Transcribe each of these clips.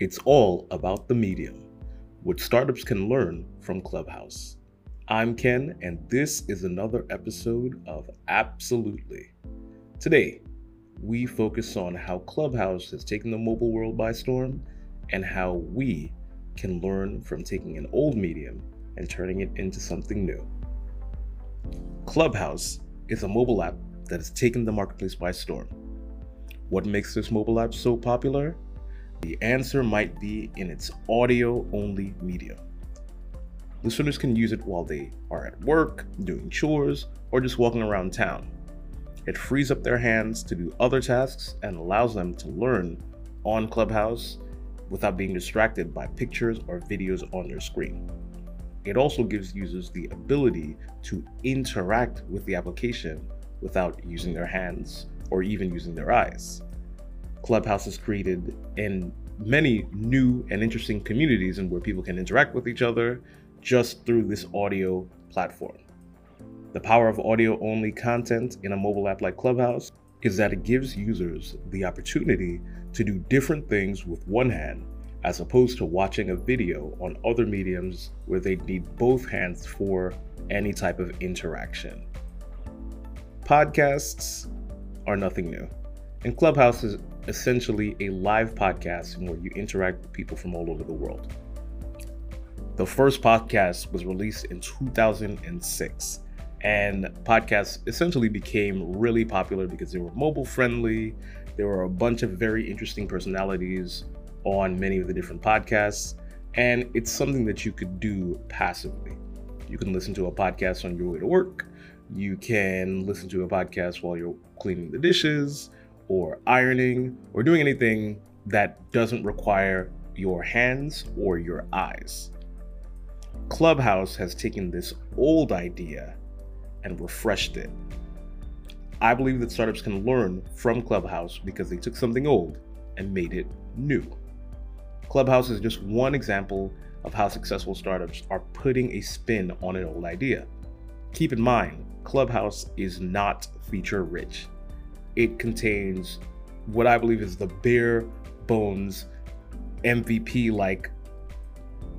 It's all about the medium, what startups can learn from Clubhouse. I'm Ken, and this is another episode of Absolutely. Today, we focus on how Clubhouse has taken the mobile world by storm and how we can learn from taking an old medium and turning it into something new. Clubhouse is a mobile app that has taken the marketplace by storm. What makes this mobile app so popular? The answer might be in its audio only medium. Listeners can use it while they are at work, doing chores, or just walking around town. It frees up their hands to do other tasks and allows them to learn on Clubhouse without being distracted by pictures or videos on their screen. It also gives users the ability to interact with the application without using their hands or even using their eyes. Clubhouse has created in many new and interesting communities and where people can interact with each other just through this audio platform. The power of audio only content in a mobile app like Clubhouse is that it gives users the opportunity to do different things with one hand as opposed to watching a video on other mediums where they need both hands for any type of interaction. Podcasts are nothing new, and Clubhouse is essentially a live podcast where you interact with people from all over the world. The first podcast was released in 2006, and podcasts essentially became really popular because they were mobile friendly. There were a bunch of very interesting personalities on many of the different podcasts, and it's something that you could do passively. You can listen to a podcast on your way to work. You can listen to a podcast while you're cleaning the dishes or ironing or doing anything that doesn't require your hands or your eyes. Clubhouse has taken this old idea and refreshed it. I believe that startups can learn from Clubhouse because they took something old and made it new. Clubhouse is just one example of how successful startups are putting a spin on an old idea. Keep in mind, Clubhouse is not feature rich. It contains what I believe is the bare bones MVP like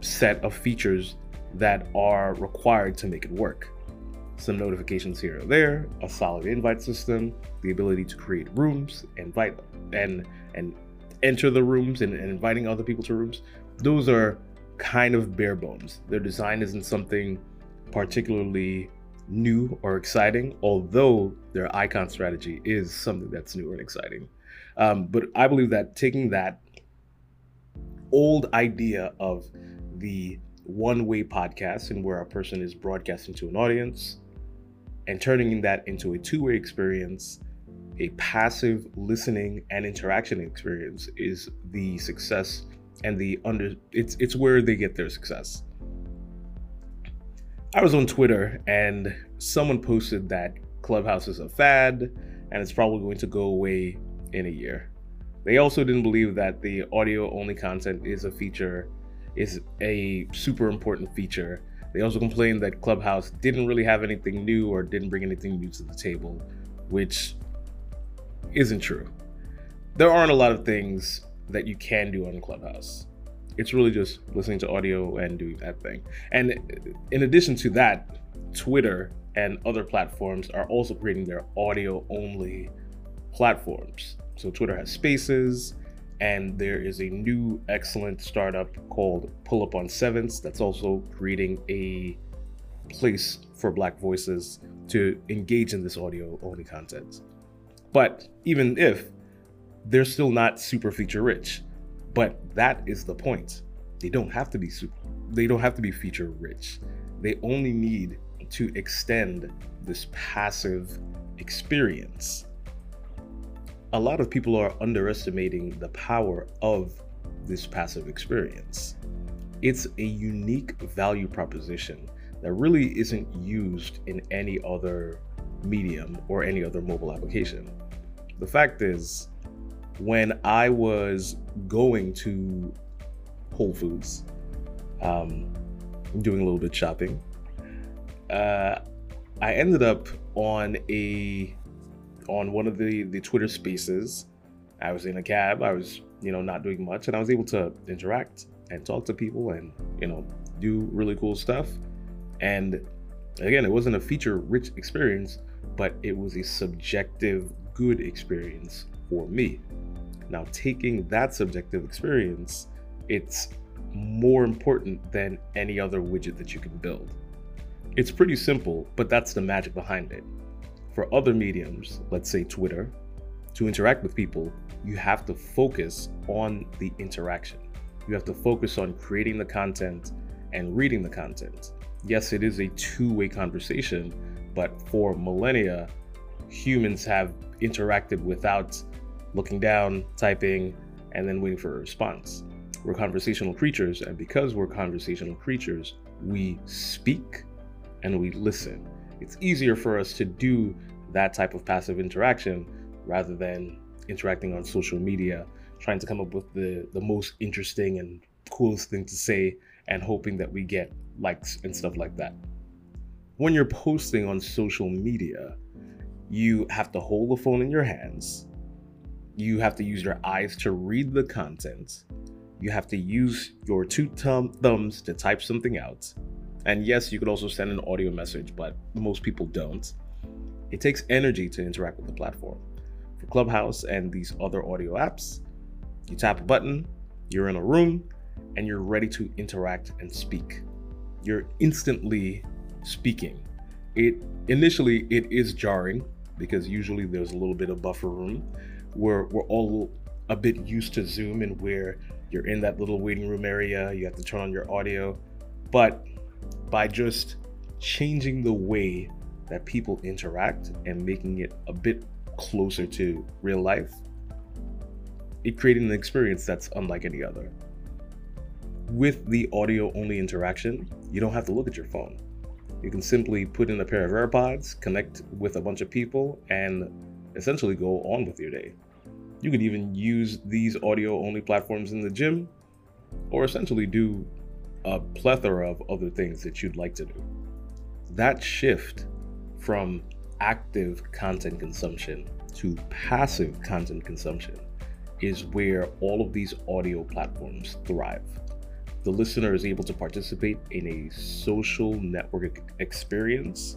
set of features that are required to make it work. Some notifications here or there, a solid invite system, the ability to create rooms, invite and and enter the rooms and, and inviting other people to rooms, those are kind of bare bones. Their design isn't something particularly new or exciting, although their icon strategy is something that's new and exciting. Um, but I believe that taking that old idea of the one way podcast and where a person is broadcasting to an audience and turning that into a two way experience a passive listening and interaction experience is the success and the under it's it's where they get their success. I was on Twitter and someone posted that Clubhouse is a fad and it's probably going to go away in a year. They also didn't believe that the audio only content is a feature is a super important feature. They also complained that Clubhouse didn't really have anything new or didn't bring anything new to the table, which isn't true. There aren't a lot of things that you can do on Clubhouse. It's really just listening to audio and doing that thing. And in addition to that, Twitter and other platforms are also creating their audio only platforms. So Twitter has spaces, and there is a new excellent startup called Pull Up on Sevens that's also creating a place for Black voices to engage in this audio only content. But even if they're still not super feature rich, but that is the point. They don't have to be super, they don't have to be feature rich. They only need to extend this passive experience. A lot of people are underestimating the power of this passive experience. It's a unique value proposition that really isn't used in any other medium or any other mobile application. The fact is, when I was going to Whole Foods, um, doing a little bit shopping, uh, I ended up on a on one of the the Twitter Spaces, I was in a cab, I was, you know, not doing much, and I was able to interact and talk to people and, you know, do really cool stuff. And again, it wasn't a feature rich experience, but it was a subjective good experience for me. Now, taking that subjective experience, it's more important than any other widget that you can build. It's pretty simple, but that's the magic behind it. For other mediums, let's say Twitter, to interact with people, you have to focus on the interaction. You have to focus on creating the content and reading the content. Yes, it is a two way conversation, but for millennia, humans have interacted without looking down, typing, and then waiting for a response. We're conversational creatures, and because we're conversational creatures, we speak and we listen. It's easier for us to do that type of passive interaction rather than interacting on social media, trying to come up with the, the most interesting and coolest thing to say and hoping that we get likes and stuff like that. When you're posting on social media, you have to hold the phone in your hands. You have to use your eyes to read the content. You have to use your two thumb- thumbs to type something out. And yes, you could also send an audio message, but most people don't. It takes energy to interact with the platform. For Clubhouse and these other audio apps, you tap a button, you're in a room, and you're ready to interact and speak. You're instantly speaking. It initially it is jarring because usually there's a little bit of buffer room where we're all a bit used to Zoom and where you're in that little waiting room area, you have to turn on your audio. But by just changing the way that people interact and making it a bit closer to real life, it created an experience that's unlike any other. With the audio only interaction, you don't have to look at your phone. You can simply put in a pair of AirPods, connect with a bunch of people, and essentially go on with your day. You could even use these audio only platforms in the gym, or essentially do a plethora of other things that you'd like to do. That shift from active content consumption to passive content consumption is where all of these audio platforms thrive the listener is able to participate in a social network experience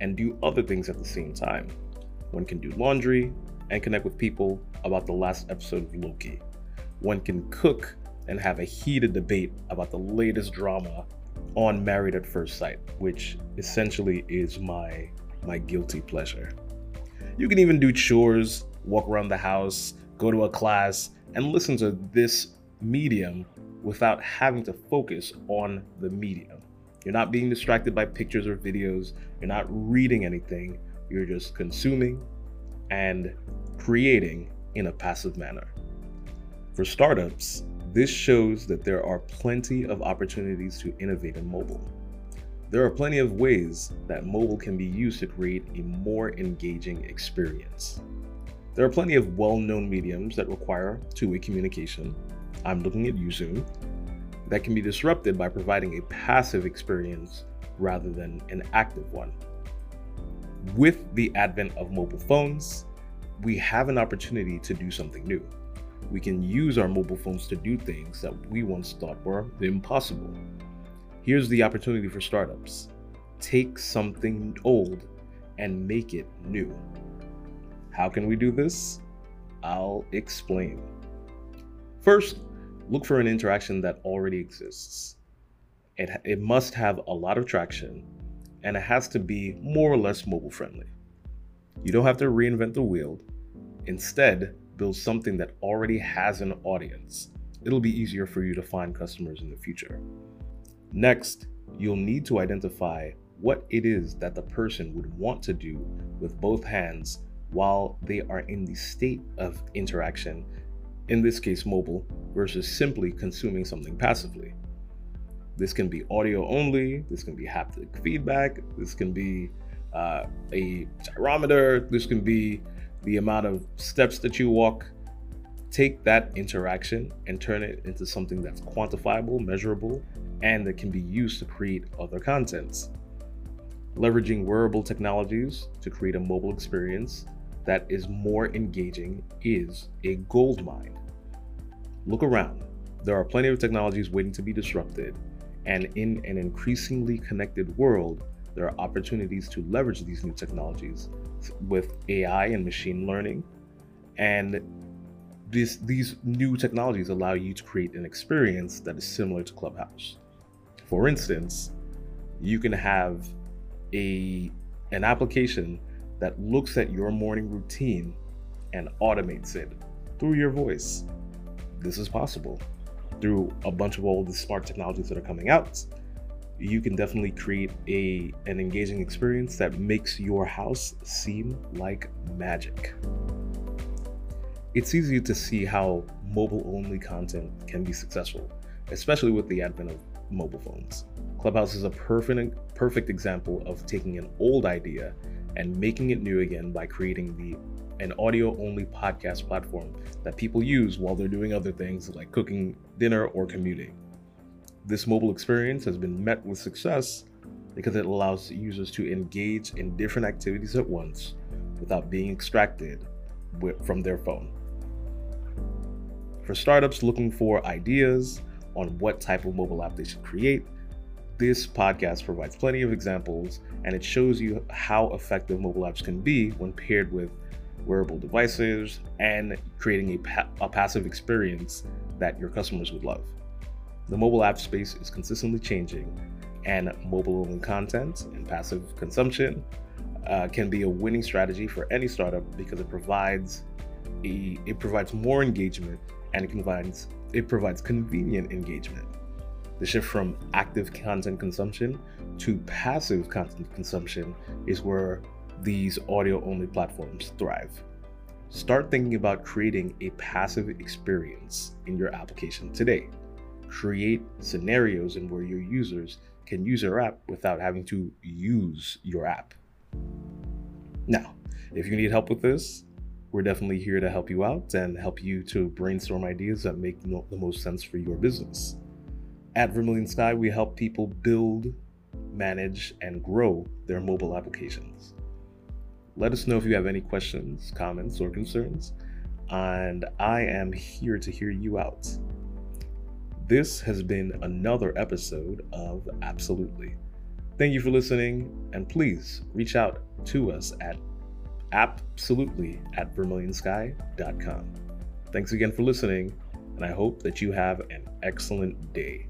and do other things at the same time. One can do laundry and connect with people about the last episode of Loki. One can cook and have a heated debate about the latest drama on Married at First Sight, which essentially is my my guilty pleasure. You can even do chores, walk around the house, go to a class, and listen to this medium without having to focus on the medium. You're not being distracted by pictures or videos, you're not reading anything, you're just consuming and creating in a passive manner. For startups, this shows that there are plenty of opportunities to innovate in mobile. There are plenty of ways that mobile can be used to create a more engaging experience. There are plenty of well known mediums that require two way communication, I'm looking at Zoom, that can be disrupted by providing a passive experience rather than an active one. With the advent of mobile phones, we have an opportunity to do something new. We can use our mobile phones to do things that we once thought were impossible. Here's the opportunity for startups take something old and make it new. How can we do this? I'll explain. First, look for an interaction that already exists. It, it must have a lot of traction and it has to be more or less mobile friendly. You don't have to reinvent the wheel. Instead, build something that already has an audience. It'll be easier for you to find customers in the future. Next, you'll need to identify what it is that the person would want to do with both hands while they are in the state of interaction in this case mobile, versus simply consuming something passively. This can be audio only, this can be haptic feedback, this can be uh, a gyrometer, this can be the amount of steps that you walk. Take that interaction and turn it into something that's quantifiable, measurable, and that can be used to create other contents. Leveraging wearable technologies to create a mobile experience that is more engaging is a gold mine. Look around. There are plenty of technologies waiting to be disrupted, and in an increasingly connected world, there are opportunities to leverage these new technologies with AI and machine learning. And this, these new technologies allow you to create an experience that is similar to Clubhouse. For instance, you can have a an application that looks at your morning routine and automates it through your voice. This is possible through a bunch of all the smart technologies that are coming out. You can definitely create a an engaging experience that makes your house seem like magic. It's easy to see how mobile only content can be successful, especially with the advent of mobile phones. Clubhouse is a perfect perfect example of taking an old idea and making it new again by creating the an audio only podcast platform that people use while they're doing other things like cooking dinner or commuting. This mobile experience has been met with success because it allows users to engage in different activities at once without being extracted from their phone. For startups looking for ideas on what type of mobile app they should create, this podcast provides plenty of examples and it shows you how effective mobile apps can be when paired with wearable devices and creating a, pa- a passive experience that your customers would love. The mobile app space is consistently changing, and mobile only content and passive consumption uh, can be a winning strategy for any startup because it provides a, it provides more engagement and it provides it provides convenient engagement. The shift from active content consumption to passive content consumption is where these audio only platforms thrive. Start thinking about creating a passive experience in your application today. Create scenarios in where your users can use your app without having to use your app. Now, if you need help with this, we're definitely here to help you out and help you to brainstorm ideas that make the most sense for your business. At Vermilion Sky, we help people build, manage, and grow their mobile applications. Let us know if you have any questions, comments, or concerns, and I am here to hear you out. This has been another episode of Absolutely. Thank you for listening, and please reach out to us at absolutely at vermilionsky.com. Thanks again for listening, and I hope that you have an excellent day.